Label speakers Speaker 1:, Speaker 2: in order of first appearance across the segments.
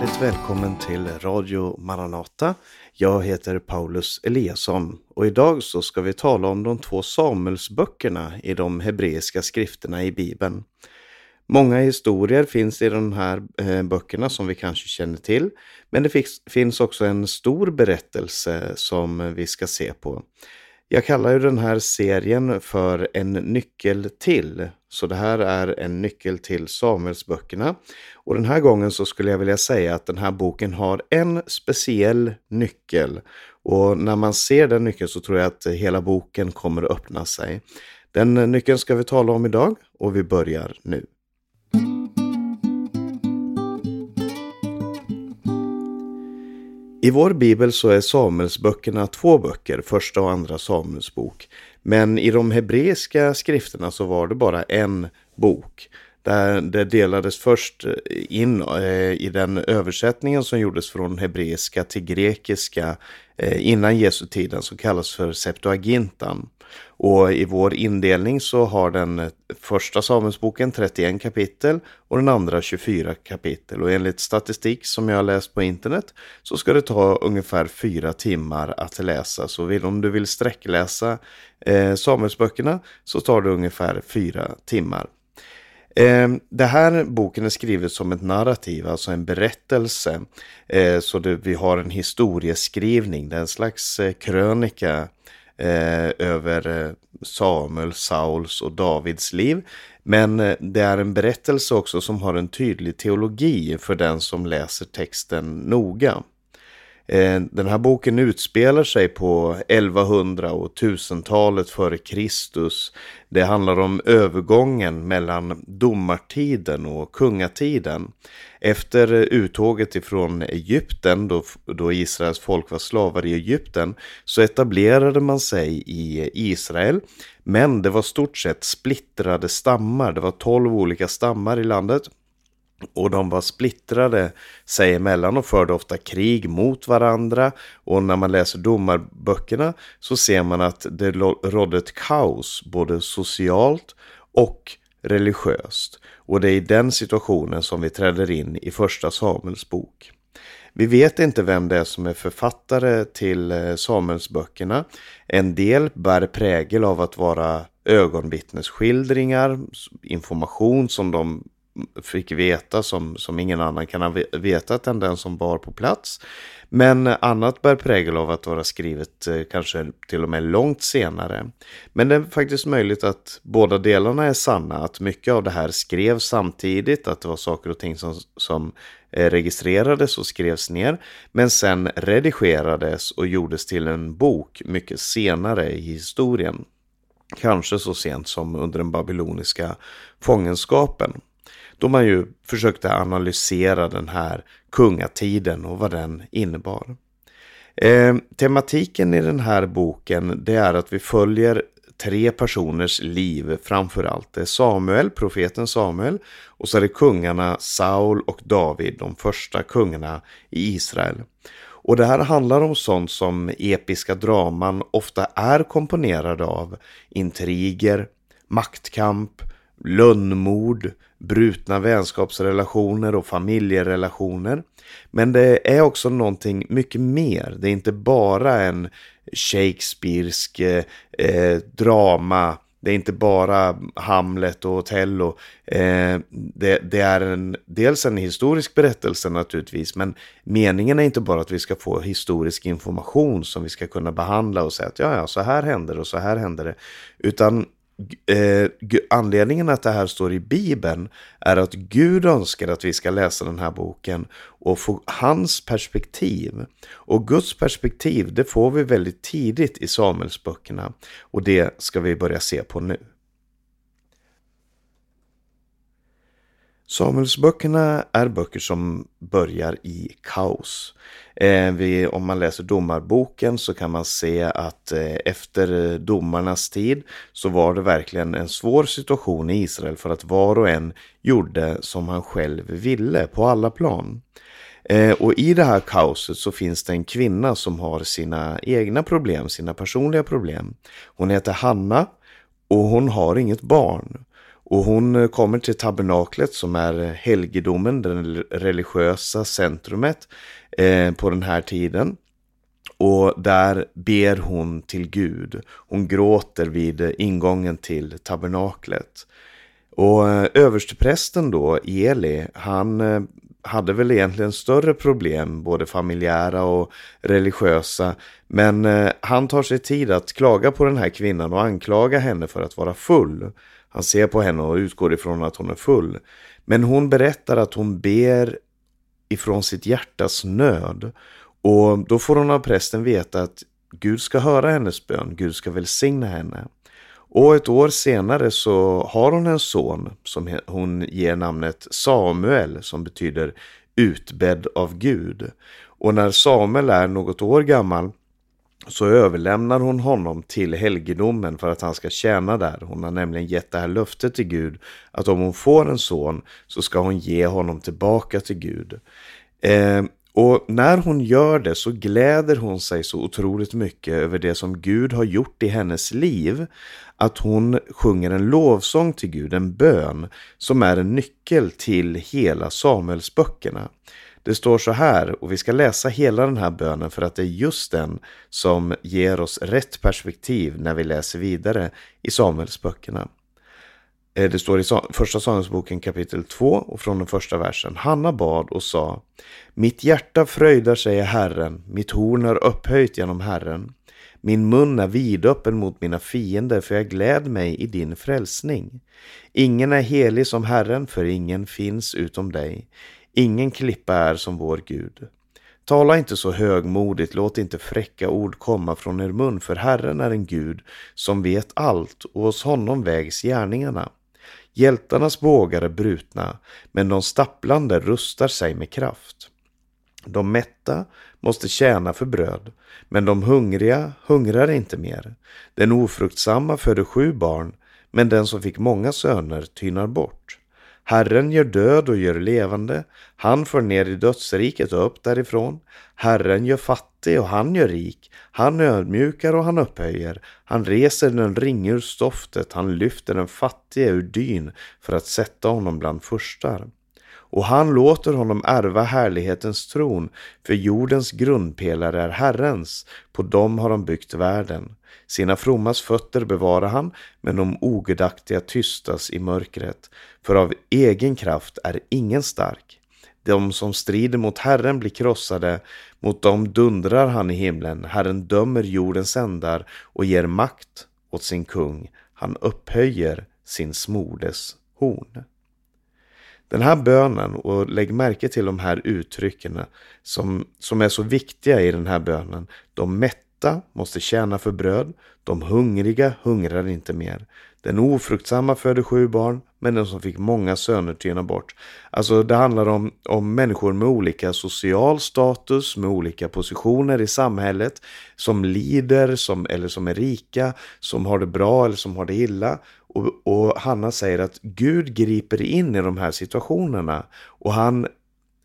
Speaker 1: Hjärtligt välkommen till Radio Maranata. Jag heter Paulus Eliasson och idag så ska vi tala om de två Samuelsböckerna i de hebreiska skrifterna i Bibeln. Många historier finns i de här eh, böckerna som vi kanske känner till, men det finns också en stor berättelse som vi ska se på. Jag kallar ju den här serien för En nyckel till. Så det här är en nyckel till Samuelsböckerna. Och den här gången så skulle jag vilja säga att den här boken har en speciell nyckel. Och när man ser den nyckeln så tror jag att hela boken kommer att öppna sig. Den nyckeln ska vi tala om idag och vi börjar nu. I vår bibel så är Samuelsböckerna två böcker, första och andra Samuelsbok. Men i de hebreiska skrifterna så var det bara en bok. Där det delades först eh, in eh, i den översättningen som gjordes från hebreiska till grekiska eh, innan Jesu tiden som kallas för Septuagintan. Och i vår indelning så har den första Samuelsboken 31 kapitel och den andra 24 kapitel. Och enligt statistik som jag har läst på internet så ska det ta ungefär fyra timmar att läsa. Så vill, om du vill sträckläsa eh, Samuelsböckerna så tar det ungefär fyra timmar. Eh, det här boken är skriven som ett narrativ, alltså en berättelse. Eh, så det, vi har en historieskrivning, det är en slags eh, krönika eh, över eh, Samuel, Sauls och Davids liv. Men eh, det är en berättelse också som har en tydlig teologi för den som läser texten noga. Eh, den här boken utspelar sig på 1100 och 1000-talet före Kristus. Det handlar om övergången mellan domartiden och kungatiden. Efter uttåget ifrån Egypten, då, då Israels folk var slavar i Egypten, så etablerade man sig i Israel. Men det var stort sett splittrade stammar. Det var tolv olika stammar i landet. Och de var splittrade sig emellan och förde ofta krig mot varandra. Och när man läser domarböckerna så ser man att det rådde ett kaos både socialt och religiöst. Och det är i den situationen som vi träder in i första Samuels bok. Vi vet inte vem det är som är författare till eh, Samuelsböckerna. En del bär prägel av att vara ögonvittnesskildringar, information som de fick veta som, som ingen annan kan ha vetat än den som var på plats. Men annat bär prägel av att vara skrivet eh, kanske till och med långt senare. Men det är faktiskt möjligt att båda delarna är sanna, att mycket av det här skrevs samtidigt, att det var saker och ting som, som eh, registrerades och skrevs ner, men sen redigerades och gjordes till en bok mycket senare i historien. Kanske så sent som under den babyloniska fångenskapen. Då man ju försökte analysera den här kungatiden och vad den innebar. Eh, tematiken i den här boken det är att vi följer tre personers liv framför allt. Det är Samuel, profeten Samuel och så är det kungarna Saul och David, de första kungarna i Israel. Och det här handlar om sånt som episka draman ofta är komponerade av. Intriger, maktkamp, lönnmord, brutna vänskapsrelationer och familjerelationer. Men det är också någonting mycket mer. Det är inte bara en Shakespearesk eh, drama. Det är inte bara Hamlet och Othello. Eh, det, det, är en, dels en historisk berättelse naturligtvis, men meningen är inte bara att vi ska få historisk information som vi ska kunna behandla och säga att ja, ja, så här händer det och så här händer det. Utan eh, anledningen att det här står i Bibeln är att Gud önskar att vi ska läsa den här boken och få hans perspektiv. Och Guds perspektiv, det får vi väldigt tidigt i Samuelsböckerna och det ska vi börja se på nu. Samuelsböckerna är böcker som börjar i kaos. Eh, vi, om man läser domarboken så kan man se att eh, efter domarnas tid så var det verkligen en svår situation i Israel för att var och en gjorde som han själv ville på alla plan. Eh, och i det här kaoset så finns det en kvinna som har sina egna problem, sina personliga problem. Hon heter Hanna och hon har inget barn. Och hon eh, kommer till tabernaklet som är eh, helgedomen, det religiösa centrumet eh, på den här tiden. Och där ber hon till Gud. Hon gråter vid eh, ingången till tabernaklet. Och översteprästen då, Eli, han hade väl egentligen större problem, både familjära och religiösa. Men han tar sig tid att klaga på den här kvinnan och anklaga henne för att vara full. Han ser på henne och utgår ifrån att hon är full. Men hon berättar att hon ber ifrån sitt hjärtas nöd. Och då får hon av prästen veta att Gud ska höra hennes bön, Gud ska välsigna henne. Och ett år senare så har hon en son som hon ger namnet Samuel som betyder utbädd av Gud. Och när Samuel är något år gammal så överlämnar hon honom till helgedomen för att han ska tjäna där. Hon har nämligen gett det här löftet till Gud att om hon får en son så ska hon ge honom tillbaka till Gud. Eh, och när hon gör det så gläder hon sig så otroligt mycket över det som Gud har gjort i hennes liv. Att hon sjunger en lovsång till Gud, en bön, som är en nyckel till hela Samuelsböckerna. Det står så här, och vi ska läsa hela den här bönen för att det är just den som ger oss rätt perspektiv när vi läser vidare i Samuelsböckerna. Eh, det står i första Samuelsboken kapitel 2 och från den första versen. Hanna bad och sa Mitt hjärta fröjdar sig i Herren, mitt horn är upphöjt genom Herren. Min mun är vidöppen mot mina fiender, för jag gläd mig i din frälsning. Ingen är helig som Herren, för ingen finns utom dig. Ingen klippa är som vår Gud. Tala inte så högmodigt, låt inte fräcka ord komma från er mun, för Herren är en Gud som vet allt och hos honom vägs gärningarna. Hjältarnas bågar är brutna, men de stapplande rustar sig med kraft. De mätta måste tjäna för bröd, men de hungriga hungrar inte mer. Den ofruktsamma föder sju barn, men den som fick många söner tynar bort. Herren gör död och gör levande, han för ner i dödsriket och upp därifrån. Herren gör fattig och han gör rik, han ödmjukar och han upphöjer. Han reser den ringe ur stoftet, han lyfter den fattige ur dyn för att sätta honom bland furstar. Och han låter honom ärva härlighetens tron, för jordens grundpelare är Herrens, på dem har han byggt världen. Sina frommas fötter bevarar han, men de ogudaktiga tystas i mörkret. För av egen kraft är ingen stark. De som strider mot Herren blir krossade, mot dem dundrar han i himlen. Herren dömer jordens ändar och ger makt åt sin kung. Han upphöjer sin smordes horn. Den här bönen, och lägg märke till de här uttrycken som, som är så viktiga i den här bönen. De mätta måste tjäna för bröd, de hungriga hungrar inte mer. Den ofruktsamma föder sju barn, men den som fick många söner tynar bort. Alltså det handlar om, om människor med olika social status, med olika positioner i samhället, som lider som, eller som är rika, som har det bra eller som har det illa. Och, och Hanna säger att Gud griper in i de här situationerna och han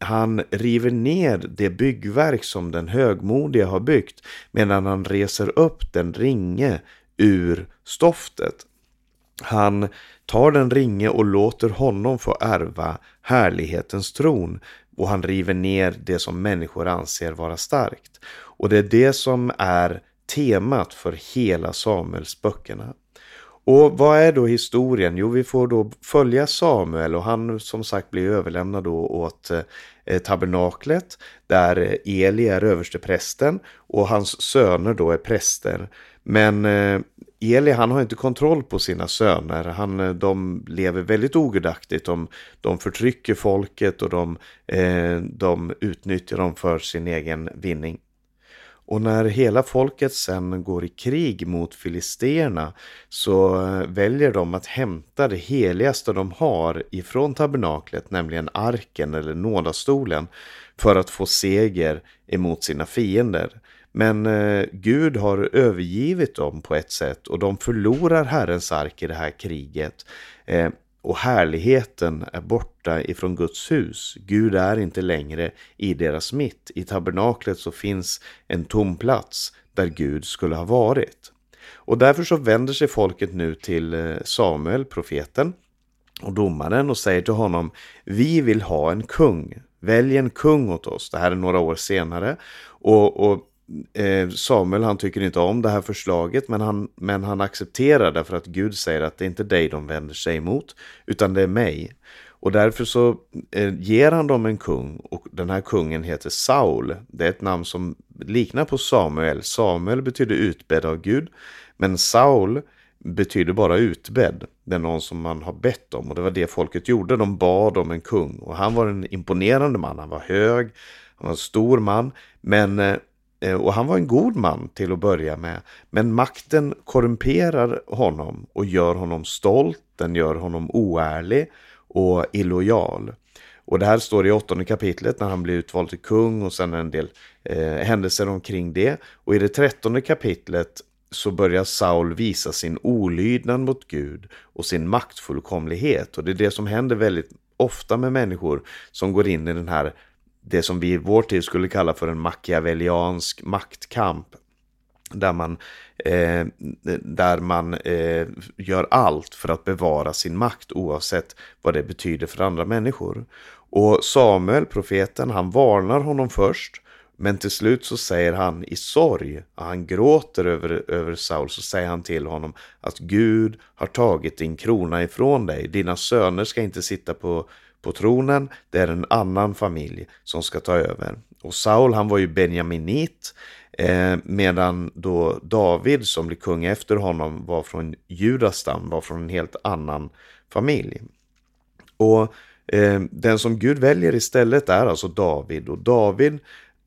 Speaker 1: han river ner det byggverk som den högmodiga har byggt medan han reser upp den ringe ur stoftet. Han tar den ringe och låter honom få ärva härlighetens tron och han river ner det som människor anser vara starkt. Och det är det som är temat för hela Samuels böckerna. Och vad är då historien? Jo, vi får då följa Samuel och han som sagt blir överlämnad då åt eh, tabernaklet där Eli är översteprästen och hans söner då är präster. Men eh, Eli han har inte kontroll på sina söner. Han, eh, de lever väldigt ogudaktigt. De, de förtrycker folket och de, eh, de utnyttjar dem för sin egen vinning. Och när hela folket sen går i krig mot filisterna så eh, väljer de att hämta det heligaste de har ifrån tabernaklet, nämligen arken eller nådastolen, för att få seger emot sina fiender. Men eh, Gud har övergivit dem på ett sätt och de förlorar Herrens ark i det här kriget. Eh, och härligheten är borta ifrån Guds hus. Gud är inte längre i deras mitt. I tabernaklet så finns en tom plats där Gud skulle ha varit. Och därför så vänder sig folket nu till eh, Samuel, profeten, och domaren och säger till honom Vi vill ha en kung. Välj en kung åt oss. Det här är några år senare. Och, och Eh, Samuel han tycker inte om det här förslaget men han, men han accepterar därför att Gud säger att det är inte dig de vänder sig emot utan det är mig. Och därför så eh, ger han dem en kung och den här kungen heter Saul. Det är ett namn som liknar på Samuel. Samuel betyder utbedd av Gud. Men Saul betyder bara utbedd. Det är någon som man har bett om och det var det folket gjorde. De bad om en kung och han var en imponerande man. Han var hög, han var en stor man. Men eh, Eh, och han var en god man till att börja med. Men makten korrumperar honom och gör honom stolt. Den gör honom oärlig och illojal. Och det här står i åttonde kapitlet när han blir utvald till kung och sen en del eh, händelser omkring det. Och i det trettonde kapitlet så börjar Saul visa sin olydnad mot Gud och sin maktfullkomlighet. Och det är det som händer väldigt ofta med människor som går in i den här, det som vi i vår tid skulle kalla för en machiavelliansk maktkamp. Där man, eh, där man eh, gör allt för att bevara sin makt oavsett vad det betyder för andra människor. Och Samuel, profeten, han varnar honom först men till slut så säger han i sorg, han gråter över, över Saul, så säger han till honom att Gud har tagit din krona ifrån dig. Dina söner ska inte sitta på, på tronen, det är en annan familj som ska ta över. Och Saul han var ju benjaminit, eh, medan då David som blir kung efter honom var från Judastam, var från en helt annan familj. Och eh, den som Gud väljer istället är alltså David och David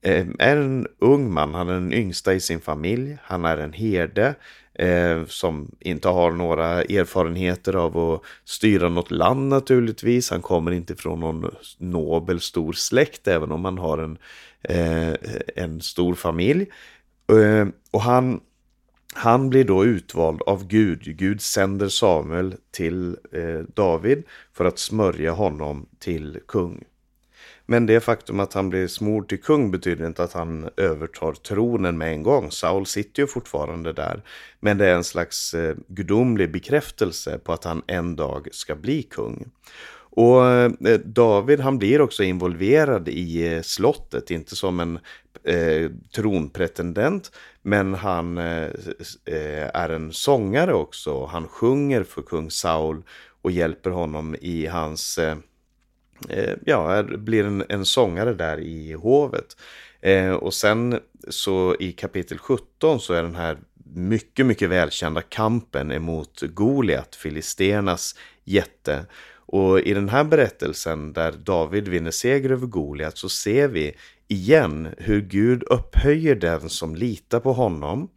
Speaker 1: Eh, är en ung man, han är den yngsta i sin familj, han är en herde eh, som inte har några erfarenheter av att styra något land naturligtvis. Han kommer inte från någon nobel stor släkt även om han har en, eh, en stor familj. Eh, och han, han blir då utvald av Gud. Gud sänder Samuel till eh, David för att smörja honom till kung. Men det faktum att han blir smord till kung betyder inte att han övertar tronen med en gång. Saul sitter ju fortfarande där. Men det är en slags eh, gudomlig bekräftelse på att han en dag ska bli kung. Och eh, David han blir också involverad i eh, slottet, inte som en eh, tronpretendent, men han eh, är en sångare också. Han sjunger för kung Saul och hjälper honom i hans eh, Eh, ja, blir en, en sångare där i hovet. Eh, och sen så i kapitel 17 så är den här mycket, mycket välkända kampen emot Goliat, filisternas jätte. Och i den här berättelsen där David vinner seger över Goliat så ser vi igen hur Gud upphöjer den som litar på honom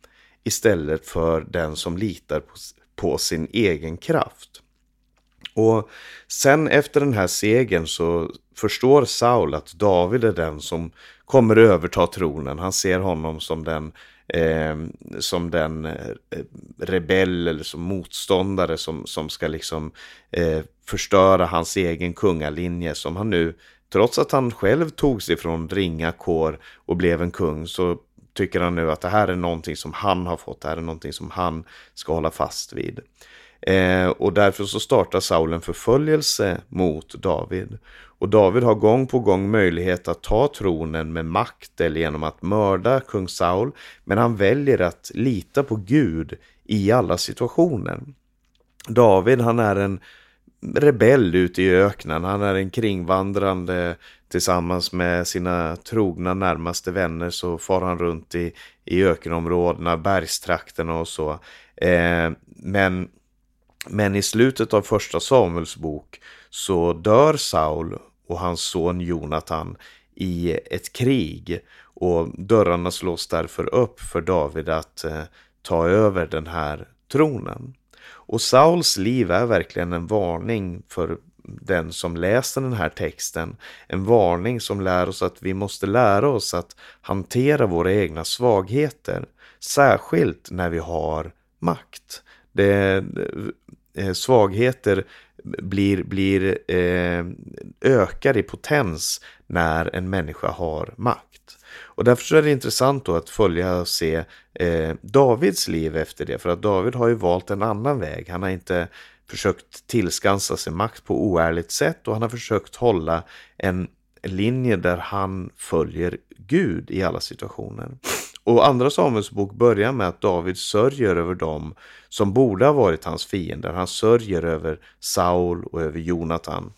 Speaker 1: istället för den som litar på, på sin egen kraft. Och sen efter den här segern så förstår Saul att David är den som kommer överta tronen. Han ser honom som den, eh, som den eh, rebell eller som motståndare som, som ska liksom eh, förstöra hans egen kungalinje som han nu, trots att han själv tog sig från ringa kår och blev en kung, så tycker han nu att det här är någonting som han har fått, det här är någonting som han ska hålla fast vid. Eh, och därför så startar Saul en förföljelse mot David. Och David har gång på gång möjlighet att ta tronen med makt eller genom att mörda kung Saul. Men han väljer att lita på Gud i alla situationer. David han är en rebell ute i öknen. Han är en kringvandrande tillsammans med sina trogna närmaste vänner så far han runt i, i ökenområdena, bergstrakterna och så. Eh, men men i slutet av första Samuels bok så dör Saul och hans son Jonatan i ett krig och dörrarna slås därför upp för David att eh, ta över den här tronen. Och Sauls liv är verkligen en varning för den som läser den här texten. En varning som lär oss att vi måste lära oss att hantera våra egna svagheter. Särskilt när vi har makt. Det, eh, svagheter blir, blir eh, ökar i potens när en människa har makt. Och därför är det intressant då att följa och se eh, Davids liv efter det. För att David har ju valt en annan väg. Han har inte försökt tillskansa sig makt på oärligt sätt och han har försökt hålla en linje där han följer Gud i alla situationer. Och andra Samuels bok börjar med att David sörjer över dem som borde ha varit hans fiender. Han sörjer över Saul och över Jonatan.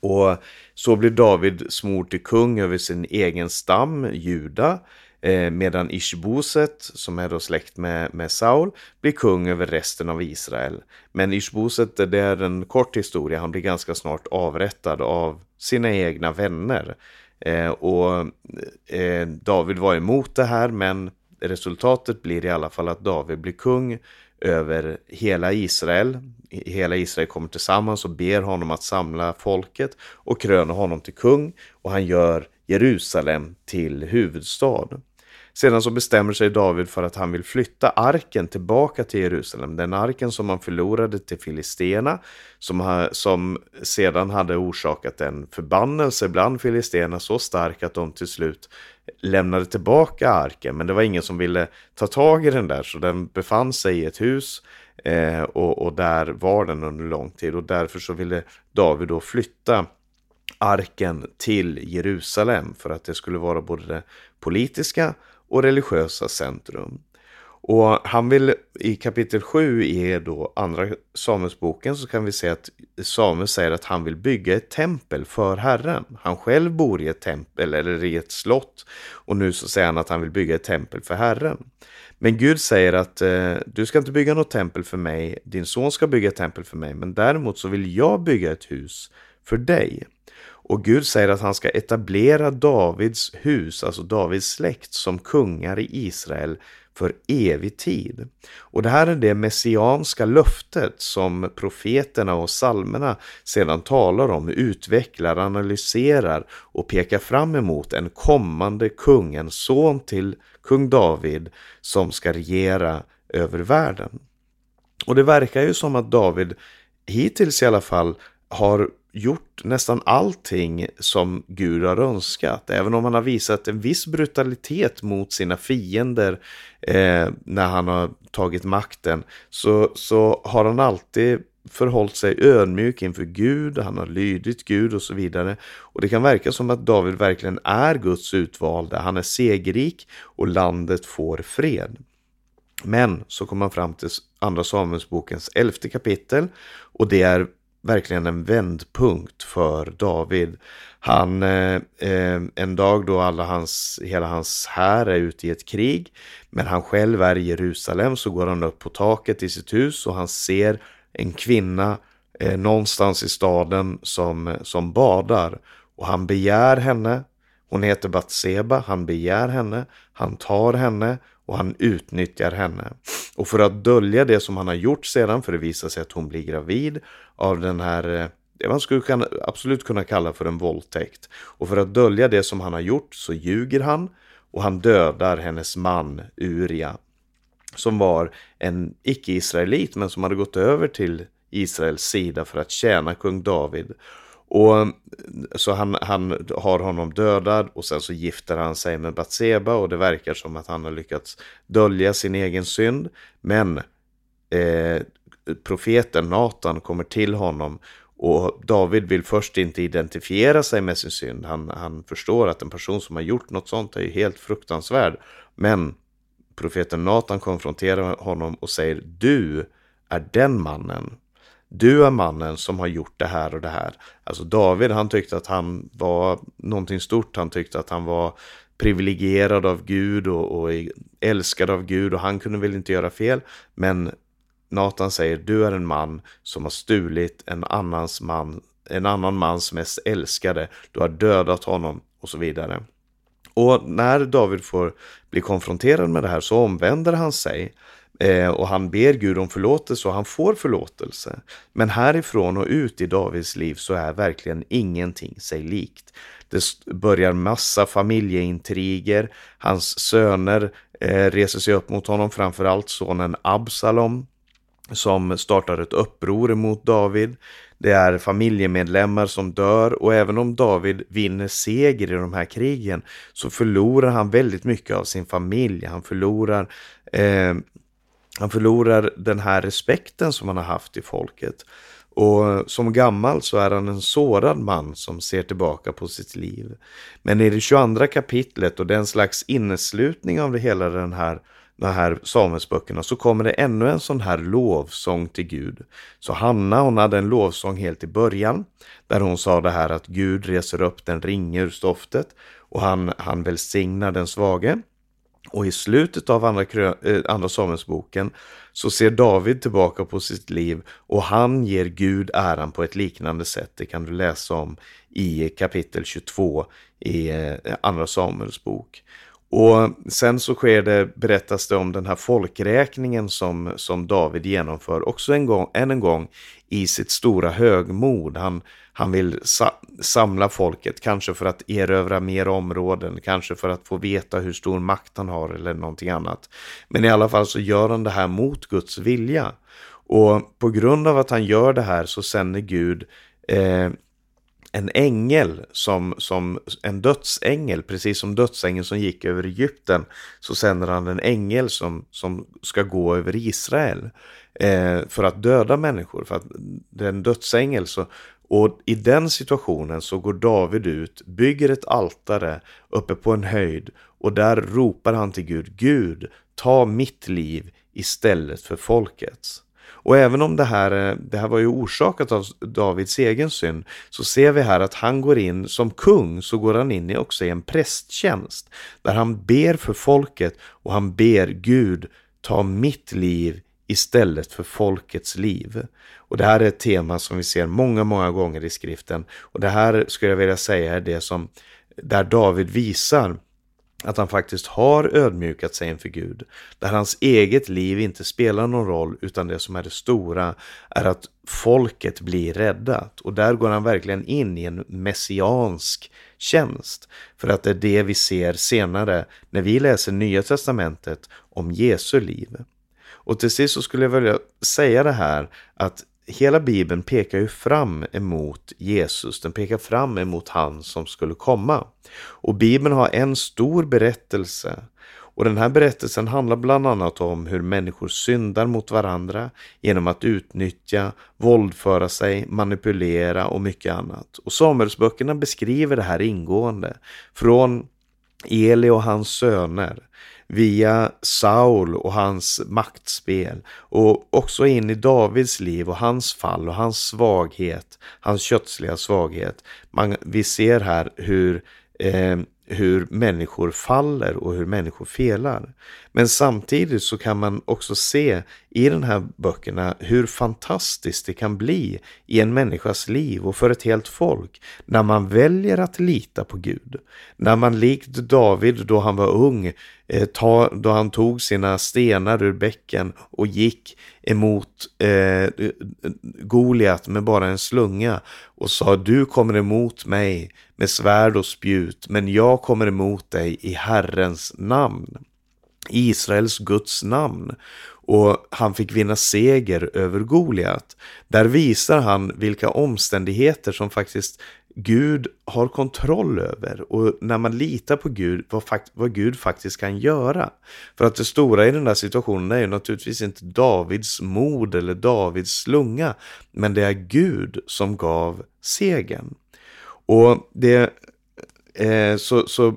Speaker 1: Och så blir David smord till kung över sin egen stam, Juda, eh, medan Ishboset, som är då släkt med, med Saul, blir kung över resten av Israel. Men Ishboset, det är en kort historia, han blir ganska snart avrättad av sina egna vänner. Eh, och eh, David var emot det här, men resultatet blir i alla fall att David blir kung över hela Israel. Hela Israel kommer tillsammans och ber honom att samla folket och kröna honom till kung och han gör Jerusalem till huvudstad. Sedan så bestämmer sig David för att han vill flytta arken tillbaka till Jerusalem. Den arken som han förlorade till filisterna, som, som sedan hade orsakat en förbannelse bland filisterna så stark att de till slut lämnade tillbaka arken. Men det var ingen som ville ta tag i den där, så den befann sig i ett hus eh, och, och där var den under lång tid. Och därför så ville David då flytta arken till Jerusalem för att det skulle vara både det politiska och religiösa centrum. Och han vill i kapitel 7 i då andra Samuelsboken så kan vi se att Samuel säger att han vill bygga ett tempel för Herren. Han själv bor i ett tempel eller i ett slott och nu så säger han att han vill bygga ett tempel för Herren. Men Gud säger att eh, du ska inte bygga något tempel för mig, din son ska bygga ett tempel för mig, men däremot så vill jag bygga ett hus för dig. Och Gud säger att han ska etablera Davids hus, alltså Davids släkt, som kungar i Israel för evig tid. Och det här är det messianska löftet som profeterna och salmerna sedan talar om, utvecklar, analyserar och pekar fram emot en kommande kung, en son till kung David som ska regera över världen. Och det verkar ju som att David hittills i alla fall har gjort nästan allting som Gud har önskat. Även om han har visat en viss brutalitet mot sina fiender eh, när han har tagit makten så, så har han alltid förhållit sig ödmjuk inför Gud, han har lydit Gud och så vidare. Och det kan verka som att David verkligen är Guds utvalde, han är segerrik och landet får fred. Men så kommer man fram till Andra Samuelsbokens elfte kapitel och det är verkligen en vändpunkt för David. Han, eh, eh, en dag då alla hans, hela hans här är ute i ett krig, men han själv är i Jerusalem så går han upp på taket i sitt hus och han ser en kvinna eh, någonstans i staden som, som badar och han begär henne. Hon heter Batseba, han begär henne, han tar henne och han utnyttjar henne. Och för att dölja det som han har gjort sedan, för det visar sig att hon blir gravid av den här, eh, det man skulle kunna, absolut kunna kalla för en våldtäkt. Och för att dölja det som han har gjort så ljuger han och han dödar hennes man Uria. Som var en icke-israelit men som hade gått över till Israels sida för att tjäna kung David. Och eh, Så han, han har honom dödad och sen så gifter han sig med Batseba och det verkar som att han har lyckats dölja sin egen synd. Men eh, profeten Natan kommer till honom och David vill först inte identifiera sig med sin synd. Han, han förstår att en person som har gjort något sånt är ju helt fruktansvärd. Men profeten Natan konfronterar honom och säger du är den mannen du är mannen som har gjort det här och det här. Alltså David, han tyckte att han var någonting stort. Han tyckte att han var privilegierad av Gud och, och älskad av Gud och han kunde väl inte göra fel. Men Nathan säger, du är en man som har stulit en, annans man, en annan mans mest älskade. Du har dödat honom och så vidare. Och när David får bli konfronterad med det här så omvänder han sig Eh, och han ber Gud om förlåtelse och han får förlåtelse. Men härifrån och ut i Davids liv så är verkligen ingenting sig likt. Det börjar massa familjeintriger. Hans söner eh, reser sig upp mot honom, framförallt sonen Absalom som startar ett uppror mot David. Det är familjemedlemmar som dör och även om David vinner seger i de här krigen så förlorar han väldigt mycket av sin familj. Han förlorar eh, han förlorar den här respekten som han har haft i folket. Och som gammal så är han en sårad man som ser tillbaka på sitt liv. Men i det 22 kapitlet och den slags inneslutning av det hela den här, de här Samuelsböckerna så kommer det ännu en sån här lovsång till Gud. Så Hanna hon hade en lovsång helt i början där hon sa det här att Gud reser upp den ringe ur stoftet och han, han välsignar den svage. Och i slutet av andra, eh, andra Samuelsboken så ser David tillbaka på sitt liv och han ger Gud äran på ett liknande sätt. Det kan du läsa om i kapitel 22 i eh, andra Samuels bok. Och sen så sker det, berättas det om den här folkräkningen som, som David genomför också en gång, än en gång i sitt stora högmod. Han, han vill sa samla folket, kanske för att erövra mer områden, kanske för att få veta hur stor makt han har eller någonting annat. Men i alla fall så gör han det här mot Guds vilja. Och på grund av att han gör det här så sänder Gud eh, en ängel som, som en dödsängel, precis som dödsängeln som gick över Egypten, så sänder han en ängel som, som ska gå över Israel eh, för att döda människor. För att det är en dödsängel. Så, och i den situationen så går David ut, bygger ett altare uppe på en höjd och där ropar han till Gud, Gud, ta mitt liv istället för folkets. Och även om det här, eh, det här var ju orsakat av Davids egen synd, så ser vi här att han går in som kung, så går han in också i en prästtjänst, där han ber för folket och han ber Gud ta mitt liv istället för folkets liv. Och det här är ett tema som vi ser många, många gånger i skriften. Och det här skulle jag vilja säga är det som där David visar att han faktiskt har ödmjukat sig inför Gud. Där hans eget liv inte spelar någon roll utan det som är det stora är att folket blir räddat. Och där går han verkligen in i en messiansk tjänst. För att det är det vi ser senare när vi läser Nya Testamentet om Jesu liv. Och till sist så skulle jag vilja säga det här att hela Bibeln pekar ju fram emot Jesus, den pekar fram emot han som skulle komma. Och Bibeln har en stor berättelse och den här berättelsen handlar bland annat om hur människor syndar mot varandra genom att utnyttja, våldföra sig, manipulera och mycket annat. Och Samuelsböckerna beskriver det här ingående. Från Eli och hans söner via Saul och hans maktspel och också in i Davids liv och hans fall och hans svaghet, hans kötsliga svaghet. Man, vi ser här hur eh, hur människor faller och hur människor felar. Men samtidigt så kan man också se i de här böckerna hur fantastiskt det kan bli i en människas liv och för ett helt folk när man väljer att lita på Gud. När man likt David då han var ung, eh, ta, då han tog sina stenar ur bäcken och gick emot eh, Goliat med bara en slunga och sa du kommer emot mig med svärd och spjut, men jag kommer emot dig i Herrens namn. Israels Guds namn. Och han fick vinna seger över Goliat. Där visar han vilka omständigheter som faktiskt Gud har kontroll över och när man litar på Gud, vad, vad, Gud faktiskt kan göra. För att det stora i den där situationen är ju naturligtvis inte Davids mod eller Davids slunga, men det är Gud som gav segern. Och det, eh, så, så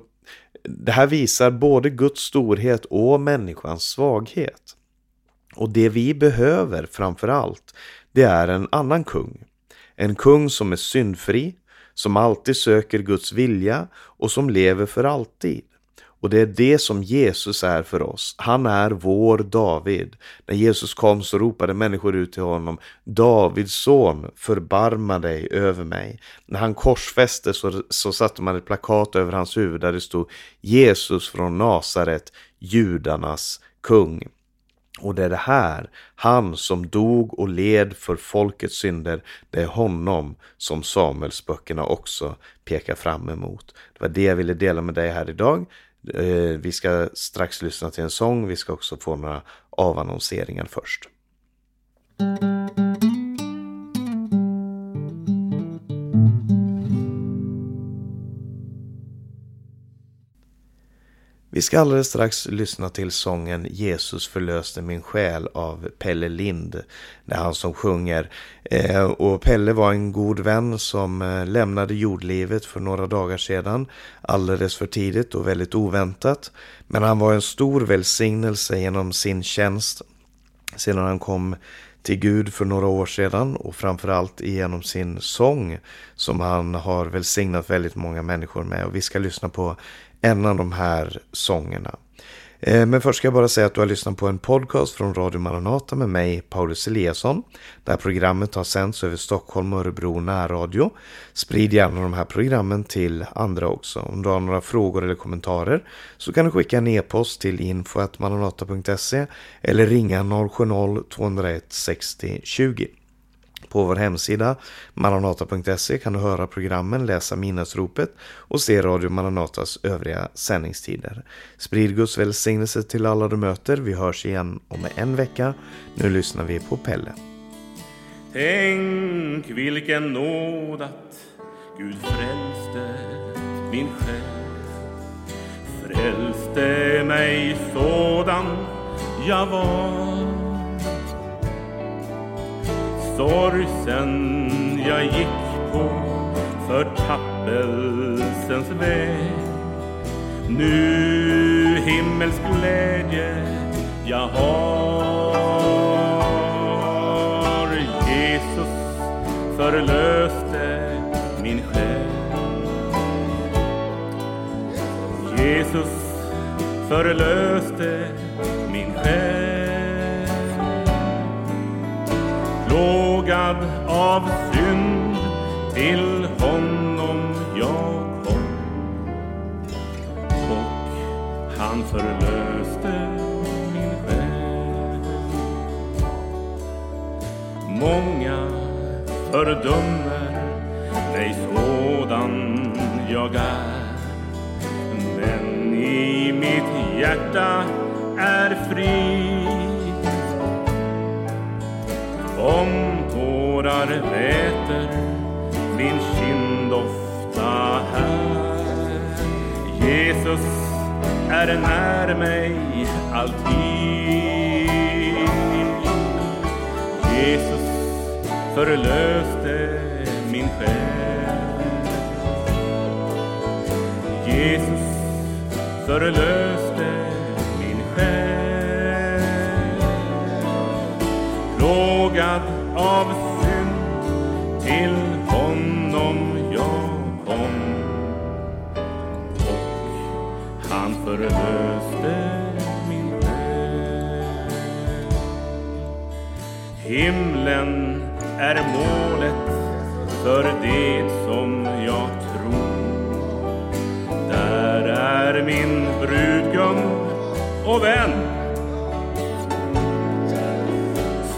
Speaker 1: det här visar både Guds storhet och människans svaghet. Och det vi behöver framför allt, det är en annan kung. En kung som är syndfri, som alltid söker Guds vilja och som lever för alltid. Och det är det som Jesus är för oss. Han är vår David. När Jesus kom så ropade människor ut till honom, Davids son, förbarma dig över mig. När han korsfästes så, så satte man ett plakat över hans huvud där det stod Jesus från Nasaret, judarnas kung. Och det är det här, han som dog och led för folkets synder, det är honom som Samuelsböckerna också pekar fram emot. Det var det jag ville dela med dig här idag. Eh, vi ska strax lyssna till en sång. Vi ska också få några avannonseringar först. Vi ska alldeles strax lyssna till sången Jesus förlöste min själ av Pelle Lind. Det är han som sjunger. Eh, och Pelle var en god vän som eh, lämnade jordlivet för några dagar sedan. Alldeles för tidigt och väldigt oväntat. Men han var en stor välsignelse genom sin tjänst sedan han kom till Gud för några år sedan och framförallt genom sin sång som han har välsignat väldigt många människor med. Och vi ska lyssna på en av de här sångerna. Eh, men först ska jag bara säga att du har lyssnat på en podcast från Radio Maranata med mig, Paulus Eliasson. Det här programmet har sänds över Stockholm och Örebro närradio. Sprid gärna de här programmen till andra också. Om du har några frågor eller kommentarer så kan du skicka en e-post till info.maranata.se eller ringa 070-201 60 20. På vår hemsida maranata.se kan du höra programmen, läsa minnesropet och se Radio Maranatas övriga sändningstider. Sprid Guds välsignelse till alla du möter. Vi hörs igen om en vecka. Nu lyssnar vi på Pelle.
Speaker 2: Tänk vilken nåd att Gud frälste min själ Frälste mig sådan jag var sorgsen jag gick på förtappelsens väg. Nu himmelsk glädje jag har. Jesus förlöste min själ. Jesus förlöste min själ. Plågad av synd till honom jag kom. Och han förlöste min själ. Många fördömer mig sådan jag är. Men i mitt hjärta är fri. Tårar väter min kind ofta här. Jesus är när mig alltid. Jesus förlöste min själ. Jesus förlöste min själ. Plågad av förlöste min själ. Himlen är målet för det som jag tror. Där är min brudgum och vän.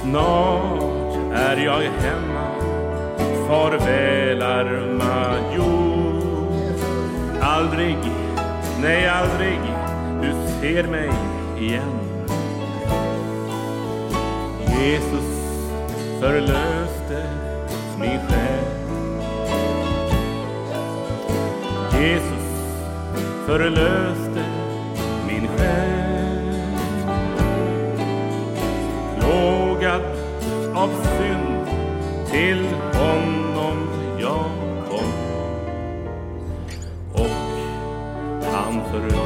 Speaker 2: Snart är jag hemma, farväl arma jord. Aldrig, nej aldrig, ser mig igen. Jesus förlöste min själ. Jesus förlöste min själ. Plågad av synd till honom jag kom och han förlöste